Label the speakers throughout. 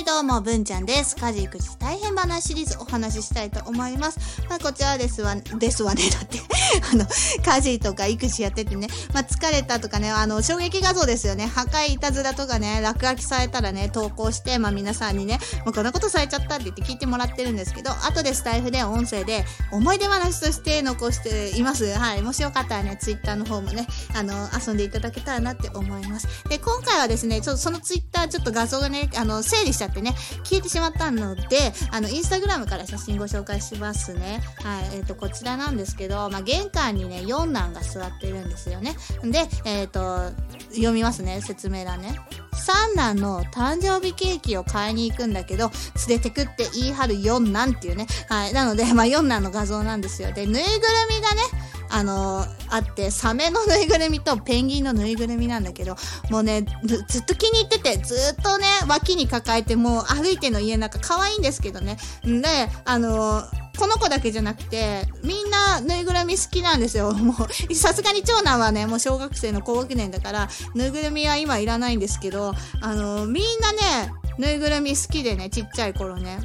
Speaker 1: はいどうも、文ちゃんです。家事育児大変話シリーズお話ししたいと思います。まあ、こちらですわ、ですわね、だって。あの、家事とか育児やっててね、まあ、疲れたとかね、あの、衝撃画像ですよね。破壊いたずらとかね、落書きされたらね、投稿して、まあ、皆さんにね、もうこんなことされちゃったって言って聞いてもらってるんですけど、後でスタイフで音声で思い出話として残しています。はい。もしよかったらね、ツイッターの方もね、あの、遊んでいただけたらなって思います。で、今回はですね、ちょっとそのツイッターちょっと画像がね、あの、整理しちゃってね、消えてしまったので、あの、インスタグラムから写真ご紹介しますね。はい。えっ、と、こちらなんですけど、まあ、玄関にね、四男が座ってるんですよね。で、えっ、と、読みますね、説明欄ね。三男の誕生日ケーキを買いに行くんだけど、連れてくって言い張る四男っていうね。はい。なので、まあ、四男の画像なんですよ。で、ぬいぐるみがね、あのあって、サメのぬいぐるみとペンギンのぬいぐるみなんだけど、もうね、ずっと気に入ってて、ずっとね、脇に抱えて、もう歩いての家の中可愛いんですけどね。んで、あのこの子だけじゃなくて、みんなぬいぐるみ好きなんですよ。もう、さすがに長男はね、もう小学生の高学年だから、ぬいぐるみは今いらないんですけど、あのみんなね、ぬいぐるみ好きでね、ちっちゃい頃ね。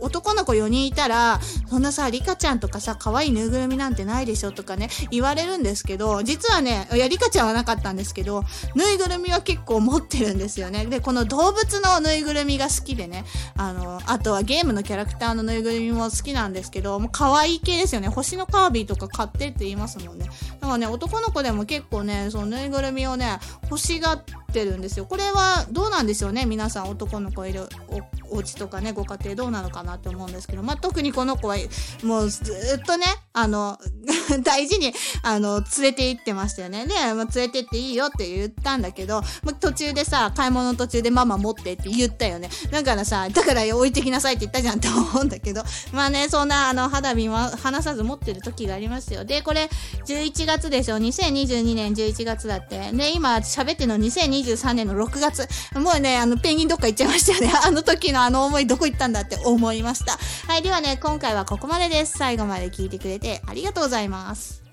Speaker 1: 男の子4人いたら、そんなさ、リカちゃんとかさ、可愛いぬいぐるみなんてないでしょとかね、言われるんですけど、実はね、いや、リカちゃんはなかったんですけど、ぬいぐるみは結構持ってるんですよね。で、この動物のぬいぐるみが好きでね、あの、あとはゲームのキャラクターのぬいぐるみも好きなんですけど、もう可愛い系ですよね。星のカービィとか買ってって言いますもんね。だからね、男の子でも結構ね、そのぬいぐるみをね、欲しがっててるんですよ。これはどうなんでしょうね。皆さん男の子いるおお家とかね、ご家庭どうなのかなって思うんですけど、まあ、特にこの子はもうずっとね、あの、大事に、あの、連れて行ってましたよね。で、まあ、連れてっていいよって言ったんだけど、まあ、途中でさ、買い物の途中でママ持ってって言ったよね。だからさ、だから置いてきなさいって言ったじゃんって思うんだけど、まあね、そんな、あの、肌身は離さず持ってる時がありますよ。で、これ、11月でしょ？2022年11月だって。で、今喋ってるの2023年の6月。もうね、あの、ペンギンどっか行っちゃいましたよね。あの時のあの思いどこ行ったんだって思いました。はい、ではね、今回はここまでです。最後まで聞いてくれてありがとうございます。